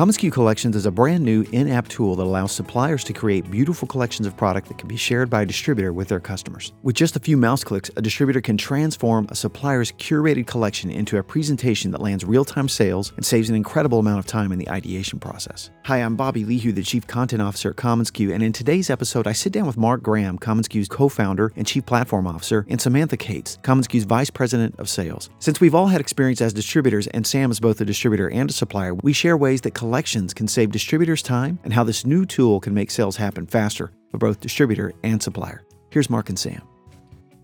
Commonsku Collections is a brand new in app tool that allows suppliers to create beautiful collections of product that can be shared by a distributor with their customers. With just a few mouse clicks, a distributor can transform a supplier's curated collection into a presentation that lands real time sales and saves an incredible amount of time in the ideation process. Hi, I'm Bobby Lehew, the Chief Content Officer at commonsku, and in today's episode, I sit down with Mark Graham, commonsku's co founder and Chief Platform Officer, and Samantha Kates, commonsku's Vice President of Sales. Since we've all had experience as distributors, and Sam is both a distributor and a supplier, we share ways that collections can save distributors time and how this new tool can make sales happen faster for both distributor and supplier. Here's Mark and Sam.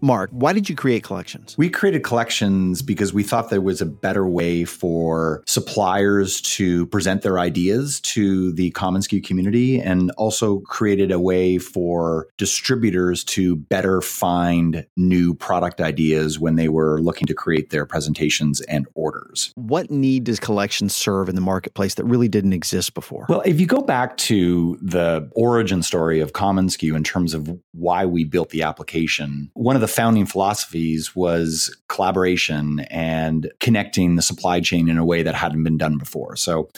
Mark, why did you create collections? We created collections because we thought there was a better way for suppliers to present their ideas to the commonsku community and also created a way for distributors to better find new product ideas when they were looking to create their presentations and orders. What need does collections serve in the marketplace that really didn't exist before? Well, if you go back to the origin story of commonsku in terms of why we built the application, one of the the founding philosophies was collaboration and connecting the supply chain in a way that hadn't been done before. So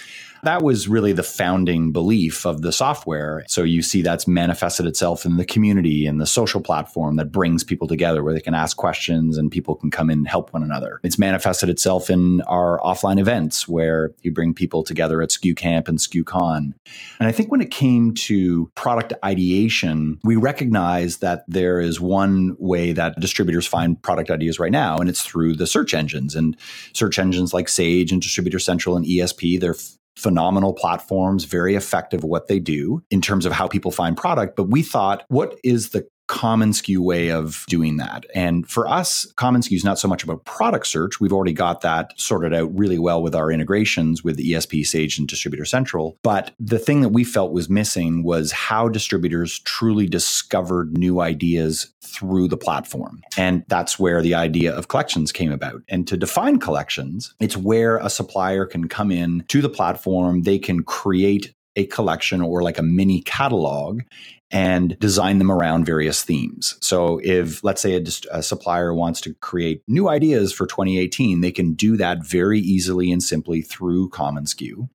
that was really the founding belief of the software. So you see that's manifested itself in the community and the social platform that brings people together where they can ask questions and people can come in and help one another. It's manifested itself in our offline events where you bring people together at SKU Camp and SKU Con. And I think when it came to product ideation, we recognize that there is one way that distributors find product ideas right now, and it's through the search engines and search engines like Sage and Distributor Central and ESP. They're phenomenal platforms, very effective at what they do in terms of how people find product. But we thought, what is the commonsku way of doing that. And for us, commonsku is not so much about product search. We've already got that sorted out really well with our integrations with the ESP, Sage, and Distributor Central. But the thing that we felt was missing was how distributors truly discovered new ideas through the platform. And that's where the idea of collections came about. And to define collections, it's where a supplier can come in to the platform, they can create a collection or like a mini catalog and design them around various themes. So, if let's say a, a, supplier wants to create new ideas for 2018, they can do that very easily and simply through Common commonsku.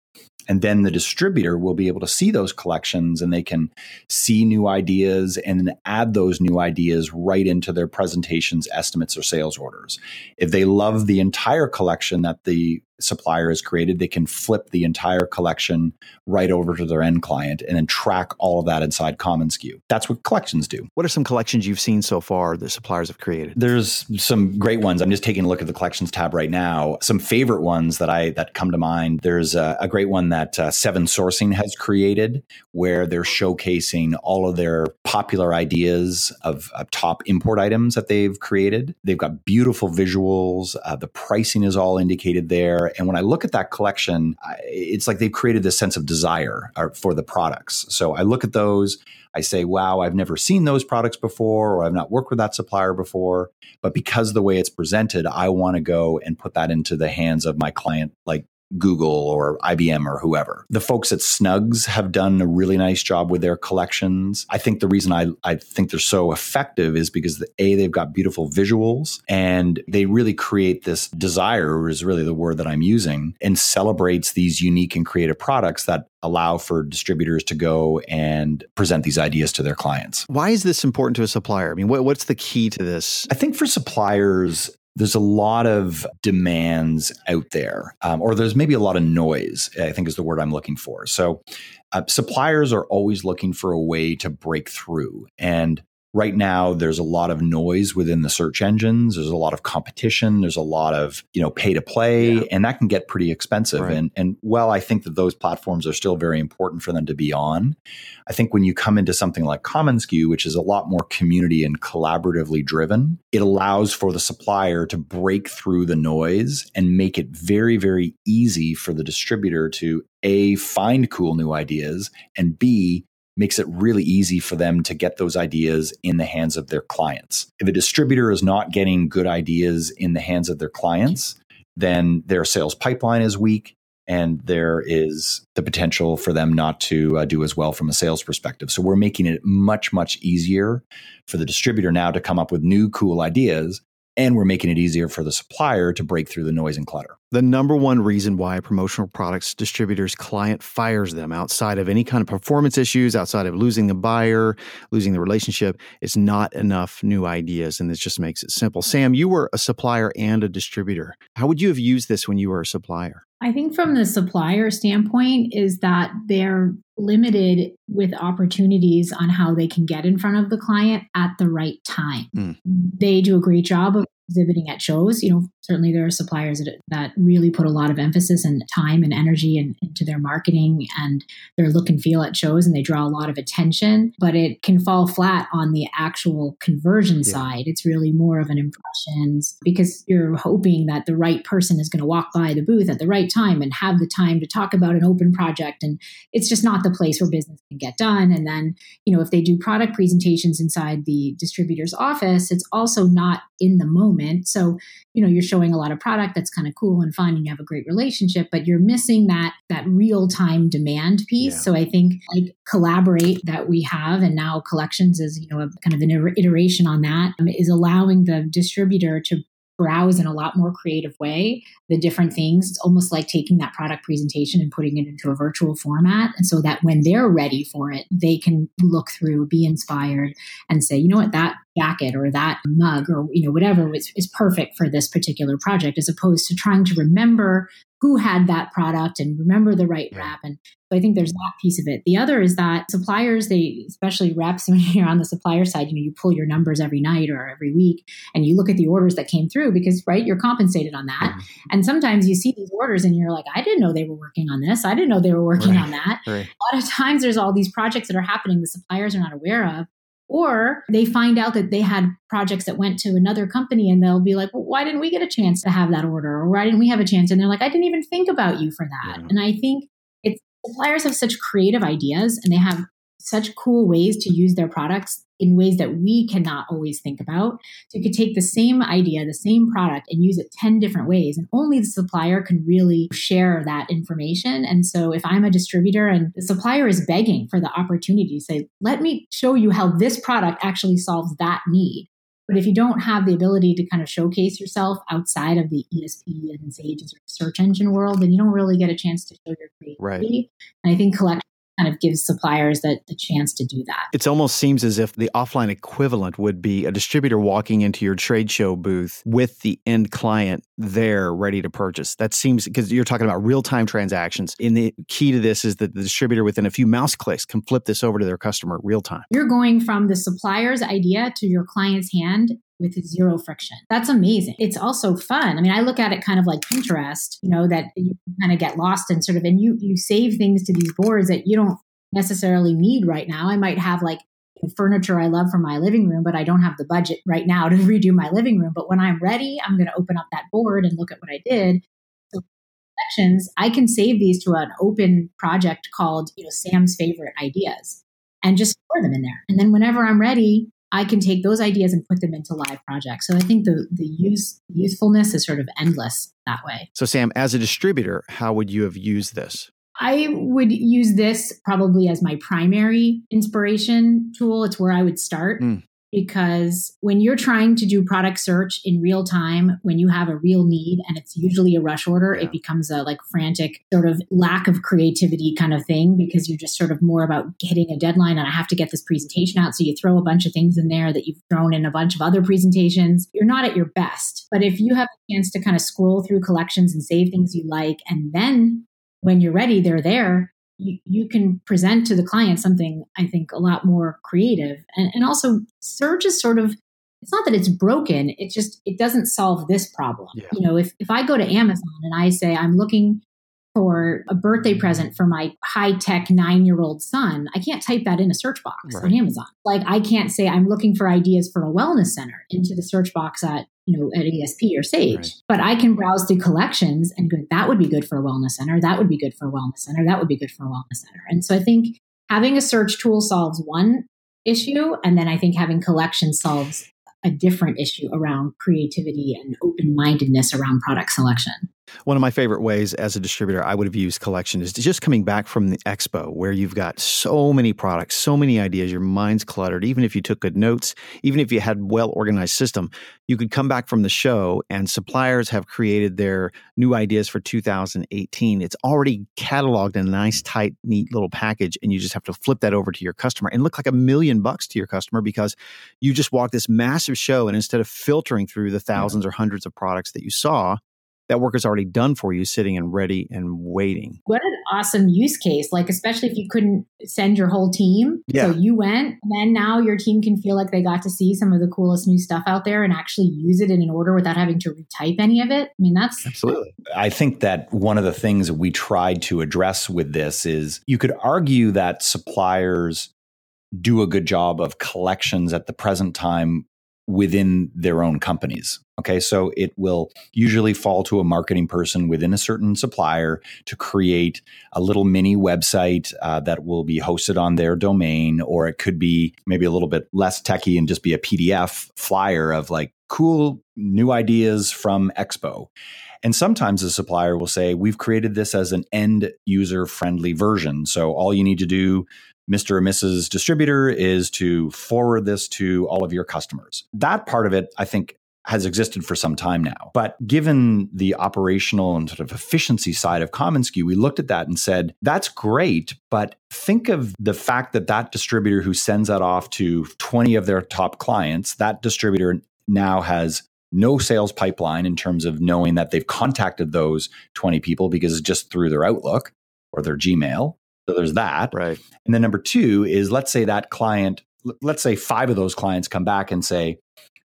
And then the distributor will be able to see those collections and they can see new ideas and add those new ideas right into their presentations, estimates, or sales orders. If they love the entire collection that the supplier has created, they can flip the entire collection right over to their end client and then track all of that inside commonsku. That's what collections do. What are some collections you've seen so far that suppliers have created? There's some great ones. I'm just taking a look at the collections tab right now. Some favorite ones that I that come to mind. There's a, a great one that uh, Seven Sourcing has created where they're showcasing all of their popular ideas of, of top import items that they've created. They've got beautiful visuals. Uh, the pricing is all indicated there and when I look at that collection, it's like they've created this sense of desire uh, for the products. So I look at those. I say, wow, I've never seen those products before, or I've not worked with that supplier before. But because the way it's presented, I want to go and put that into the hands of my client, like Google or IBM or whoever. The folks at Snugz have done a really nice job with their collections. I think the reason I, I think they're so effective is because the, A, they've got beautiful visuals and they really create this desire, is really the word that I'm using, and celebrates these unique and creative products that allow for distributors to go and present these ideas to their clients. Why is this important to a supplier? I mean, what, what's the key to this? I think for suppliers, there's a lot of demands out there, um, or there's maybe a lot of noise, I think is the word I'm looking for. So, uh, suppliers are always looking for a way to break through. And right now there's a lot of noise within the search engines there's a lot of competition there's a lot of you know pay to play yeah. and that can get pretty expensive right. and and well i think that those platforms are still very important for them to be on i think when you come into something like commonsku which is a lot more community and collaboratively driven it allows for the supplier to break through the noise and make it very very easy for the distributor to a find cool new ideas and b makes it really easy for them to get those ideas in the hands of their clients. If a distributor is not getting good ideas in the hands of their clients, then their sales pipeline is weak and there is the potential for them not to uh, do as well from a sales perspective. So we're making it much, much easier for the distributor now to come up with new cool ideas and we're making it easier for the supplier to break through the noise and clutter. The number one reason why a promotional products distributor's client fires them outside of any kind of performance issues, outside of losing the buyer, losing the relationship, is not enough new ideas. And this just makes it simple. Sam, you were a supplier and a distributor. How would you have used this when you were a supplier? I think from the supplier standpoint is that they're limited with opportunities on how they can get in front of the client at the right time. Mm. They do a great job of exhibiting at shows. You know, certainly there are suppliers that, that really put a lot of emphasis and time and energy in, into their marketing and their look and feel at shows and they draw a lot of attention, but it can fall flat on the actual conversion yeah. side. It's really more of an impressions because you're hoping that the right person is going to walk by the booth at the right time and have the time to talk about an open project. And it's just not the place where business can get done. And then, you know, if they do product presentations inside the distributor's office, it's also not in the moment. So, you know, you're showing a lot of product that's kind of cool and fun and you have a great relationship, but you're missing that that real-time demand piece. Yeah. So I think like collaborate that we have and now collections is, you know, a kind of an iteration on that um, is allowing the distributor to browse in a lot more creative way the different things. It's almost like taking that product presentation and putting it into a virtual format. And so that when they're ready for it, they can look through, be inspired, and say, you know what, that jacket or that mug or you know whatever is, is perfect for this particular project as opposed to trying to remember who had that product and remember the right rep. And so I think there's that piece of it. The other is that suppliers, they especially reps when you're on the supplier side, you know, you pull your numbers every night or every week and you look at the orders that came through because right, you're compensated on that. Mm-hmm. And sometimes you see these orders and you're like, I didn't know they were working on this. I didn't know they were working right. on that. Right. A lot of times there's all these projects that are happening the suppliers are not aware of or they find out that they had projects that went to another company and they'll be like, well, why didn't we get a chance to have that order? Or why didn't we have a chance? And they're like, I didn't even think about you for that. Yeah. And I think it's suppliers have such creative ideas and they have such cool ways to use their products in ways that we cannot always think about. So you could take the same idea, the same product, and use it 10 different ways. And only the supplier can really share that information. And so if I'm a distributor and the supplier is begging for the opportunity to say, let me show you how this product actually solves that need. But if you don't have the ability to kind of showcase yourself outside of the ESP and Sages search engine world, then you don't really get a chance to show your creativity. Right. And I think collection kind of gives suppliers the, the chance to do that. It almost seems as if the offline equivalent would be a distributor walking into your trade show booth with the end client there ready to purchase. That seems because you're talking about real time transactions. And the key to this is that the distributor within a few mouse clicks can flip this over to their customer real time. You're going from the supplier's idea to your client's hand with zero friction. That's amazing. It's also fun. I mean, I look at it kind of like Pinterest, you know, that you kind of get lost in sort of, and you you save things to these boards that you don't necessarily need right now. I might have like furniture I love for my living room, but I don't have the budget right now to redo my living room. But when I'm ready, I'm going to open up that board and look at what I did. So sections, I can save these to an open project called, you know, Sam's favorite ideas and just store them in there. And then whenever I'm ready, I can take those ideas and put them into live projects. So I think the the use usefulness is sort of endless that way. So Sam, as a distributor, how would you have used this? I would use this probably as my primary inspiration tool. It's where I would start. Mm because when you're trying to do product search in real time when you have a real need and it's usually a rush order yeah. it becomes a like frantic sort of lack of creativity kind of thing because you're just sort of more about hitting a deadline and i have to get this presentation out. So you throw a bunch of things in there that you've thrown in a bunch of other presentations. You're not at your best. But if you have a chance to kind of scroll through collections and save things you like and then when you're ready they're there you, you can present to the client something I think a lot more creative. And, and also search is sort of it's not that it's broken, it just it doesn't solve this problem. Yeah. You know, if if I go to Amazon and I say I'm looking for a birthday present for my high tech nine year old son, I can't type that in a search box right. on Amazon. Like I can't say I'm looking for ideas for a wellness center into the search box at you know at ESP or Sage. Right. But I can browse through collections and go, that would be good for a wellness center. That would be good for a wellness center. That would be good for a wellness center. And so I think having a search tool solves one issue. And then I think having collections solves a different issue around creativity and open mindedness around product selection. One of my favorite ways as a distributor I would have used collection is just coming back from the expo where you've got so many products, so many ideas, your mind's cluttered. Even if you took good notes, even if you had well organized system, you could come back from the show and suppliers have created their new ideas for 2018. It's already cataloged in a nice, tight, neat little package, and you just have to flip that over to your customer and look like a million bucks to your customer because you just walked this massive show and instead of filtering through the thousands or hundreds of products that you saw, that work is already done for you, sitting and ready and waiting. What an awesome use case! Like, especially if you couldn't send your whole team. Yeah. So you went, then now your team can feel like they got to see some of the coolest new stuff out there and actually use it in an order without having to retype any of it. I mean, that's absolutely. I think that one of the things we tried to address with this is you could argue that suppliers do a good job of collections at the present time within their own companies. Okay, so it will usually fall to a marketing person within a certain supplier to create a little mini website uh, that will be hosted on their domain, or it could be maybe a little bit less techy and just be a PDF flyer of like cool new ideas from Expo. And sometimes the supplier will say, We've created this as an end user friendly version. So all you need to do Mr. or Mrs. Distributor is to forward this to all of your customers. That part of it, I think, has existed for some time now. But given the operational and sort of efficiency side of commonsku, we looked at that and said, that's great, but think of the fact that that distributor who sends that off to 20 of their top clients, that distributor now has no sales pipeline in terms of knowing that they've contacted those 20 people because it's just through their Outlook or their Gmail. So there's that. Right. And then number two is let's say that client, let's say five of those clients come back and say,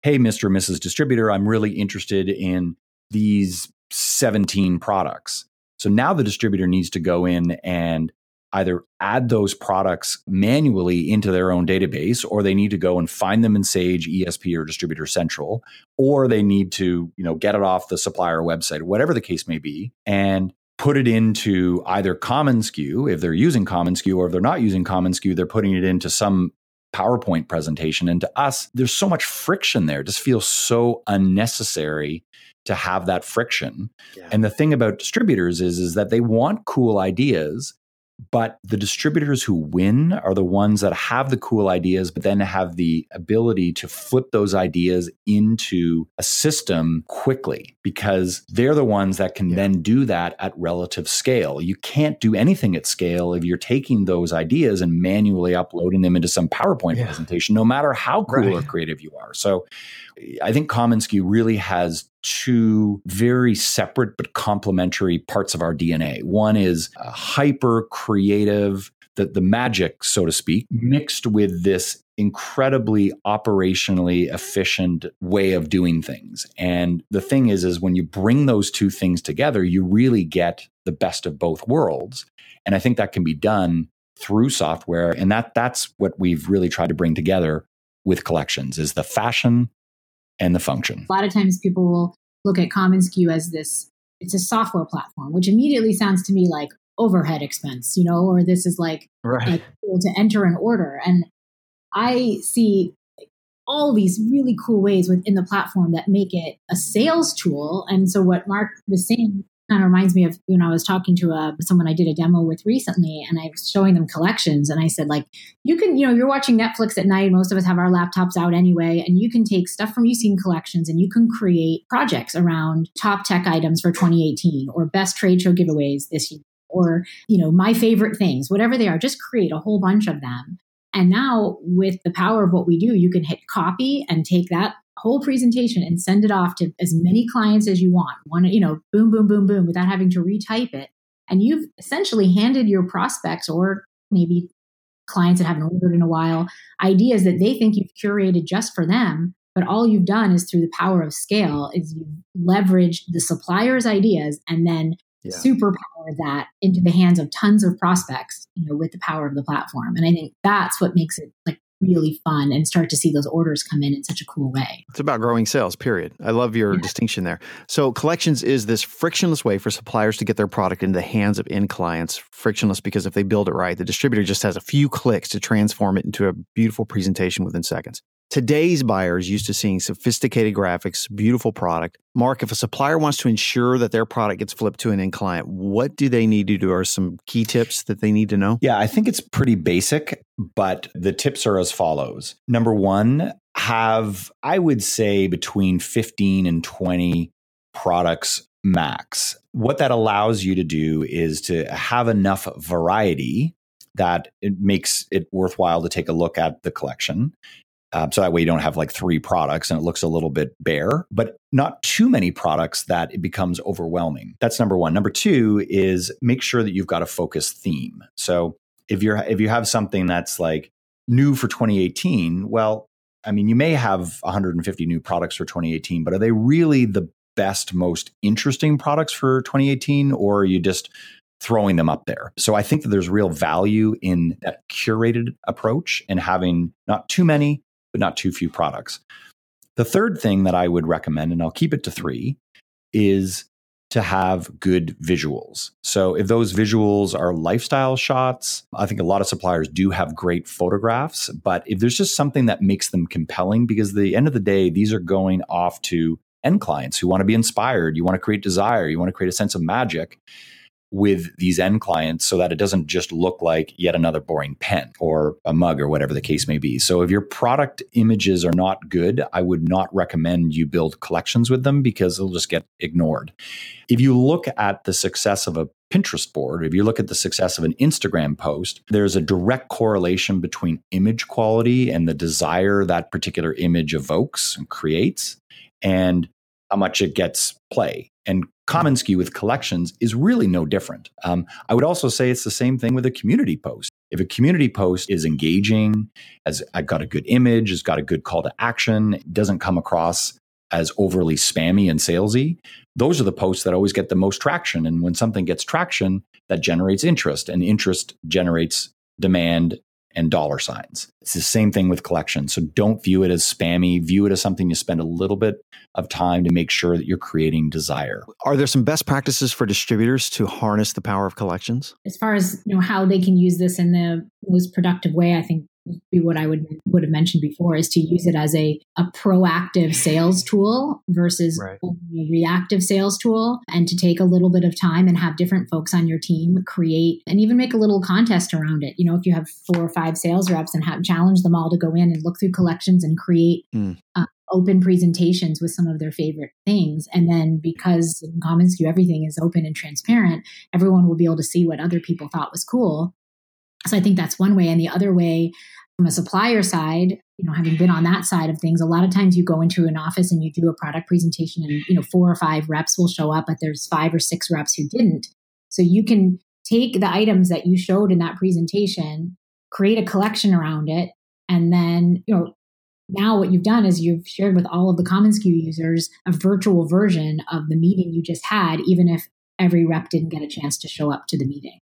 Hey, Mr. or Mrs. Distributor, I'm really interested in these 17 products. So now the distributor needs to go in and either add those products manually into their own database or they need to go and find them in Sage, ESP or Distributor Central or they need to, you know, get it off the supplier website, whatever the case may be. And put it into either commonsku if they're using commonsku or if they're not using commonsku they're putting it into some PowerPoint presentation. And to us, there's so much friction there. It just feels so unnecessary to have that friction. Yeah. And the thing about distributors is, is that they want cool ideas, but the distributors who win are the ones that have the cool ideas, but then have the ability to flip those ideas into a system quickly because they're the ones that can yeah. then do that at relative scale. You can't do anything at scale if you're taking those ideas and manually uploading them into some PowerPoint yeah. presentation, no matter how cool right. or creative you are. So I think commonsku really has two very separate but complementary parts of our DNA. One is uh, hyper creative, the, the magic, so to speak, mixed with this incredibly operationally efficient way of doing things. And the thing is, is when you bring those two things together, you really get the best of both worlds. And I think that can be done through software. And that that's what we've really tried to bring together with collections is the fashion and the function. A lot of times people will look at commonsku as this it's a software platform, which immediately sounds to me like overhead expense, you know, or this is like, right. like to enter an order. And I see all these really cool ways within the platform that make it a sales tool. And so what Mark was saying kind of reminds me of when I was talking to a, uh, someone I did a demo with recently, and I was showing them collections, and I said, like, you can, you know, you're watching Netflix at night. Most of us have our laptops out anyway, and you can take stuff from YouSeen collections, and you can create projects around top tech items for 2018 or best trade show giveaways this year, or you know, my favorite things, whatever they are. Just create a whole bunch of them. And now, with the power of what we do, you can hit copy and take that whole presentation and send it off to as many clients as you want. One, you know, boom, boom, boom, boom, without having to retype it. And you've essentially handed your prospects or maybe clients that haven't ordered in a while ideas that they think you've curated just for them. But all you've done is through the power of scale is you've leveraged the supplier's ideas and then yeah. superpower that into the hands of tons of prospects, you know, with the power of the platform. And I think that's what makes it like really fun and start to see those orders come in in such a cool way. It's about growing sales, period. I love your yeah. distinction there. So, collections is this frictionless way for suppliers to get their product into the hands of end clients. Frictionless because if they build it right, the distributor just has a few clicks to transform it into a beautiful presentation within seconds. Today's buyers used to seeing sophisticated graphics, beautiful product. Mark, if a supplier wants to ensure that their product gets flipped to an end client, what do they need to do? Are some key tips that they need to know? Yeah, I think it's pretty basic, but the tips are as follows. Number one, have, I would say, between 15 and 20 products max. What that allows you to do is to have enough variety that it makes it worthwhile to take a look at the collection. Um, so that way you don't have like three products and it looks a little bit bare, but not too many products that it becomes overwhelming. That's number one. Number two is make sure that you've got a focused theme. So if you're if you have something that's like new for 2018, well, I mean, you may have 150 new products for 2018, but are they really the best, most interesting products for 2018, or are you just throwing them up there. So I think that there's real value in that curated approach and having not too many, but not too few products. The third thing that I would recommend, and I'll keep it to three, is to have good visuals. So if those visuals are lifestyle shots, I think a lot of suppliers do have great photographs, but if there's just something that makes them compelling because at the end of the day these are going off to end clients who want to be inspired, you want to create desire, you want to create a sense of magic with these end clients so that it doesn't just look like yet another boring pen or a mug or whatever the case may be. So if your product images are not good, I would not recommend you build collections with them because they'll just get ignored. If you look at the success of a Pinterest board, if you look at the success of an Instagram post, there's a direct correlation between image quality and the desire that particular image evokes and creates and how much it gets play. And commonsku with collections is really no different. Um, I would also say it's the same thing with a community post. If a community post is engaging, has I've got a good image, has got a good call to action, doesn't come across as overly spammy and salesy, those are the posts that always get the most traction. And when something gets traction, that generates interest, and interest generates demand and dollar signs. It's the same thing with collections. So don't view it as spammy, view it as something you spend a little bit of time to make sure that you're creating desire. Are there some best practices for distributors to harness the power of collections? As far as, you know, how they can use this in the most productive way, I think be what I would would have mentioned before is to use it as a, a proactive sales tool versus right. a reactive sales tool and to take a little bit of time and have different folks on your team create and even make a little contest around it. You know, if you have four or five sales reps and have challenge them all to go in and look through collections and create mm. uh, open presentations with some of their favorite things. And then because in commonsku everything is open and transparent, everyone will be able to see what other people thought was cool so I think that's one way. And the other way, from a supplier side, you know, having been on that side of things, a lot of times you go into an office and you do a product presentation and, you know, four or five reps will show up, but there's five or six reps who didn't. So you can take the items that you showed in that presentation, create a collection around it, and then, you know, now what you've done is you've shared with all of the commonsku users a virtual version of the meeting you just had, even if every rep didn't get a chance to show up to the meeting.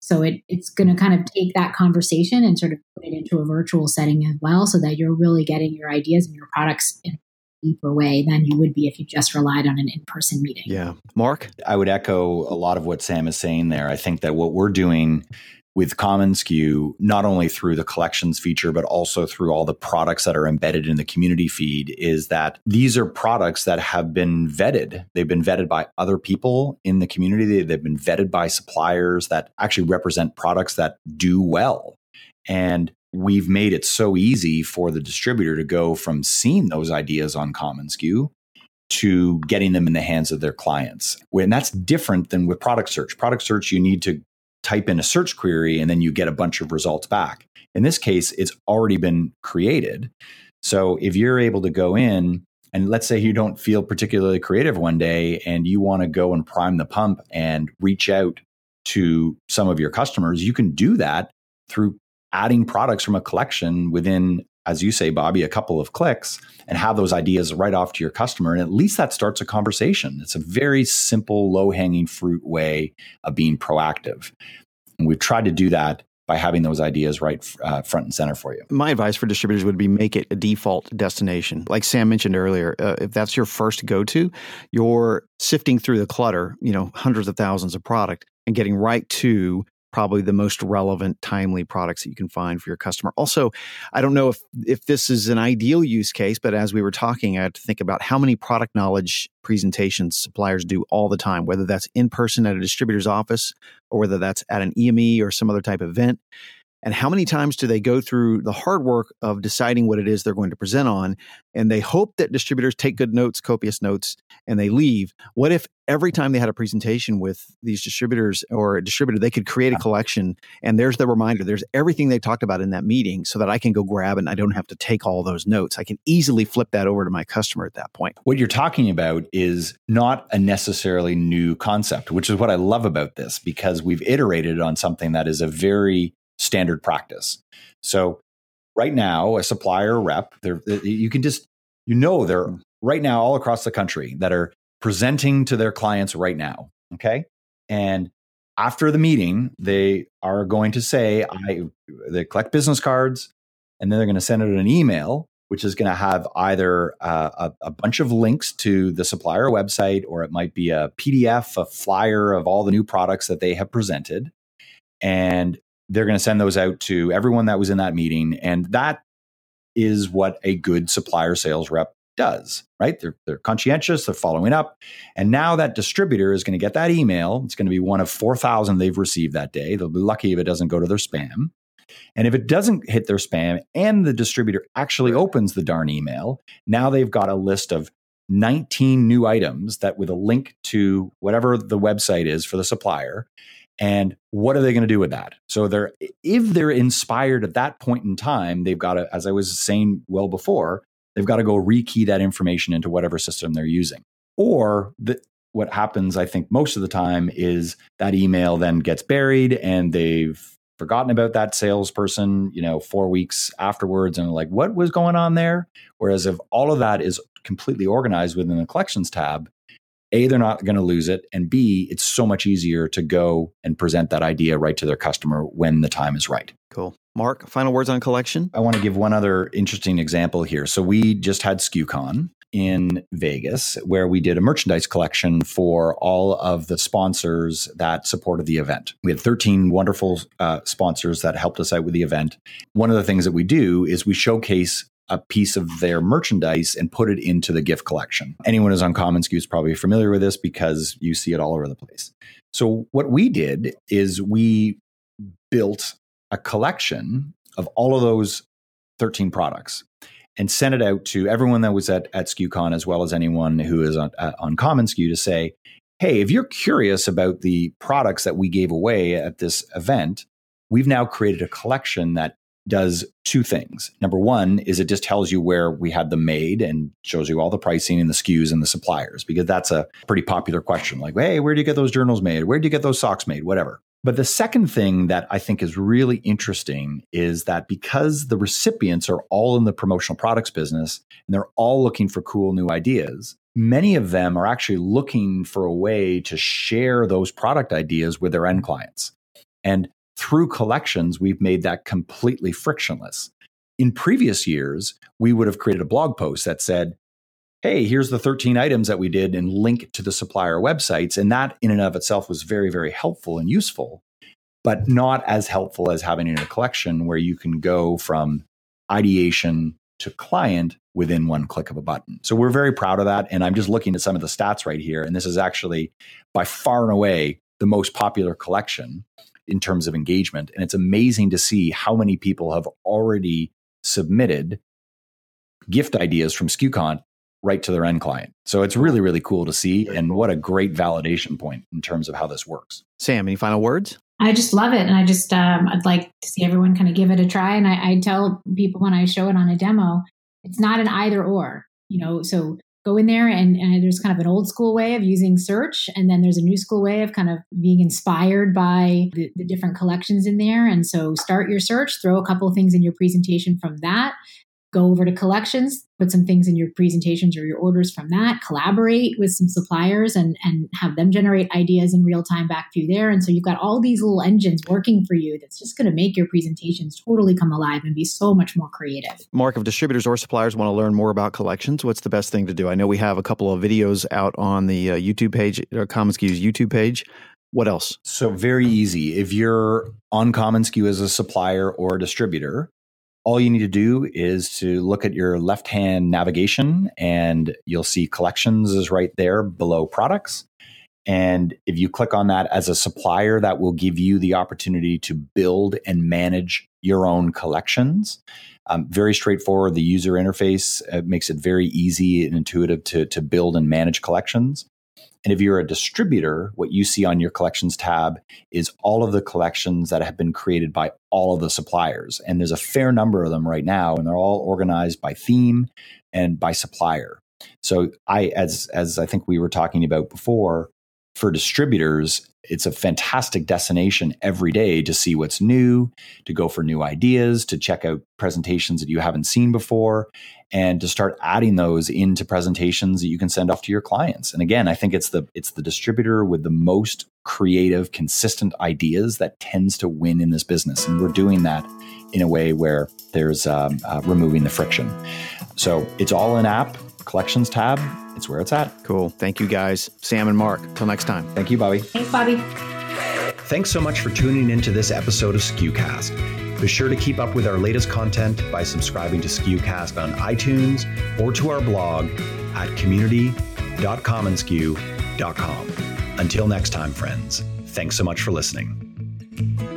So it, it's going to kind of take that conversation and sort of put it into a virtual setting as well so that you're really getting your ideas and your products in a deeper way than you would be if you just relied on an in-person meeting. Yeah. Mark? I would echo a lot of what Sam is saying there. I think that what we're doing with commonsku, not only through the collections feature, but also through all the products that are embedded in the community feed, is that these are products that have been vetted. They've been vetted by other people in the community. They've been vetted by suppliers that actually represent products that do well. And we've made it so easy for the distributor to go from seeing those ideas on commonsku to getting them in the hands of their clients. And that's different than with product search. Product search, you need to type in a search query and then you get a bunch of results back. In this case, it's already been created. So if you're able to go in and let's say you don't feel particularly creative one day and you want to go and prime the pump and reach out to some of your customers, you can do that through adding products from a collection within as you say, Bobby, a couple of clicks and have those ideas right off to your customer. And at least that starts a conversation. It's a very simple, low hanging fruit way of being proactive. And we've tried to do that by having those ideas right uh, front and center for you. My advice for distributors would be make it a default destination. Like Sam mentioned earlier, uh, if that's your first go to, you're sifting through the clutter, you know, hundreds of thousands of product and getting right to probably the most relevant, timely products that you can find for your customer. Also, I don't know if if this is an ideal use case, but as we were talking, I had to think about how many product knowledge presentations suppliers do all the time, whether that's in person at a distributor's office or whether that's at an EME or some other type of event. And how many times do they go through the hard work of deciding what it is they're going to present on? And they hope that distributors take good notes, copious notes, and they leave. What if every time they had a presentation with these distributors or a distributor, they could create a collection and there's the reminder, there's everything they talked about in that meeting so that I can go grab and I don't have to take all those notes. I can easily flip that over to my customer at that point. What you're talking about is not a necessarily new concept, which is what I love about this because we've iterated on something that is a very standard practice. So right now, a supplier rep, there you can just you know they're hmm. right now all across the country that are presenting to their clients right now. Okay, and after the meeting, they are going to say, "I." They collect business cards, and then they're going to send out an email which is going to have either uh, a, a, bunch of links to the supplier website or it might be a PDF, a flyer of all the new products that they have presented. And they're going to send those out to everyone that was in that meeting. And that is what a good supplier sales rep does, right? They're, they're conscientious, they're following up. And now that distributor is going to get that email. It's going to be one of 4,000 they've received that day. They'll be lucky if it doesn't go to their spam. And if it doesn't hit their spam and the distributor actually opens the darn email, now they've got a list of 19 new items that with a link to whatever the website is for the supplier and what are they going to do with that? So they're if they're inspired at that point in time they've got to as i was saying well before they've got to go rekey that information into whatever system they're using. Or the, what happens i think most of the time is that email then gets buried and they've forgotten about that salesperson you know four weeks afterwards and like what was going on there? Whereas if all of that is completely organized within the collections tab a, they're not going to lose it. And B, it's so much easier to go and present that idea right to their customer when the time is right. Cool. Mark, final words on collection? I want to give one other interesting example here. So we just had SKUCon in Vegas where we did a merchandise collection for all of the sponsors that supported the event. We had 13 wonderful uh, sponsors that helped us out with the event. One of the things that we do is we showcase a piece of their merchandise and put it into the gift collection. Anyone who's on commonsku is probably familiar with this because you see it all over the place. So what we did is we built a collection of all of those 13 products and sent it out to everyone that was at, at SKUCon as well as anyone who is on, uh, on commonsku to say, hey, if you're curious about the products that we gave away at this event, we've now created a collection that does two things. Number one is it just tells you where we had them made and shows you all the pricing and the SKUs and the suppliers, because that's a pretty popular question. Like, hey, where do you get those journals made? Where do you get those socks made? Whatever. But the second thing that I think is really interesting is that because the recipients are all in the promotional products business and they're all looking for cool new ideas, many of them are actually looking for a way to share those product ideas with their end clients. And through collections, we've made that completely frictionless. In previous years, we would have created a blog post that said, Hey, here's the 13 items that we did and link to the supplier websites. And that in and of itself was very, very helpful and useful, but not as helpful as having in a collection where you can go from ideation to client within one click of a button. So we're very proud of that. And I'm just looking at some of the stats right here. And this is actually by far and away the most popular collection in terms of engagement. And it's amazing to see how many people have already submitted gift ideas from SKUCon right to their end client. So it's really, really cool to see. Very and cool. what a great validation point in terms of how this works. Sam, any final words? I just love it. And I just, um, I'd like to see everyone kind of give it a try. And I, I tell people when I show it on a demo, it's not an either or, you know, so go in there and, and, there's kind of an old school way of using search and then there's a new school way of kind of being inspired by the, the different collections in there. And so start your search throw a couple things in your presentation from that go over to collections, put some things in your presentations or your orders from that, collaborate with some suppliers and, and have them generate ideas in real time back to you there. And so you've got all these little engines working for you that's just going to make your presentations totally come alive and be so much more creative. Mark, if distributors or suppliers want to learn more about collections, what's the best thing to do? I know we have a couple of videos out on the uh, YouTube page, or commonsku's YouTube page. What else? So, very easy. If you're on commonsku as a supplier or a distributor, all you need to do is to look at your left hand navigation and you'll see collections is right there below products. And if you click on that as a supplier, that will give you the opportunity to build and manage your own collections. Um, very straightforward. The user interface uh, makes it very easy and intuitive to, to build and manage collections. And if you're a distributor, what you see on your collections tab is all of the collections that have been created by all of the suppliers. And there's a fair number of them right now, and they're all organized by theme and by supplier. So I as as I think we were talking about before, for distributors, it's a fantastic destination every day to see what's new, to go for new ideas, to check out presentations that you haven't seen before, and to start adding those into presentations that you can send off to your clients. And again, I think it's the it's the distributor with the most creative, consistent ideas that tends to win in this business, and we're doing that in a way where there's um, uh, removing the friction. So it's all in app collections tab. It's where it's at. Cool. Thank you guys, Sam and Mark. Till next time. Thank you, Bobby. Thanks, Bobby. Thanks so much for tuning into this episode of SKUcast. Be sure to keep up with our latest content by subscribing to SKUcast on iTunes or to our blog at community.commonsku.com. Until next time, friends, thanks so much for listening.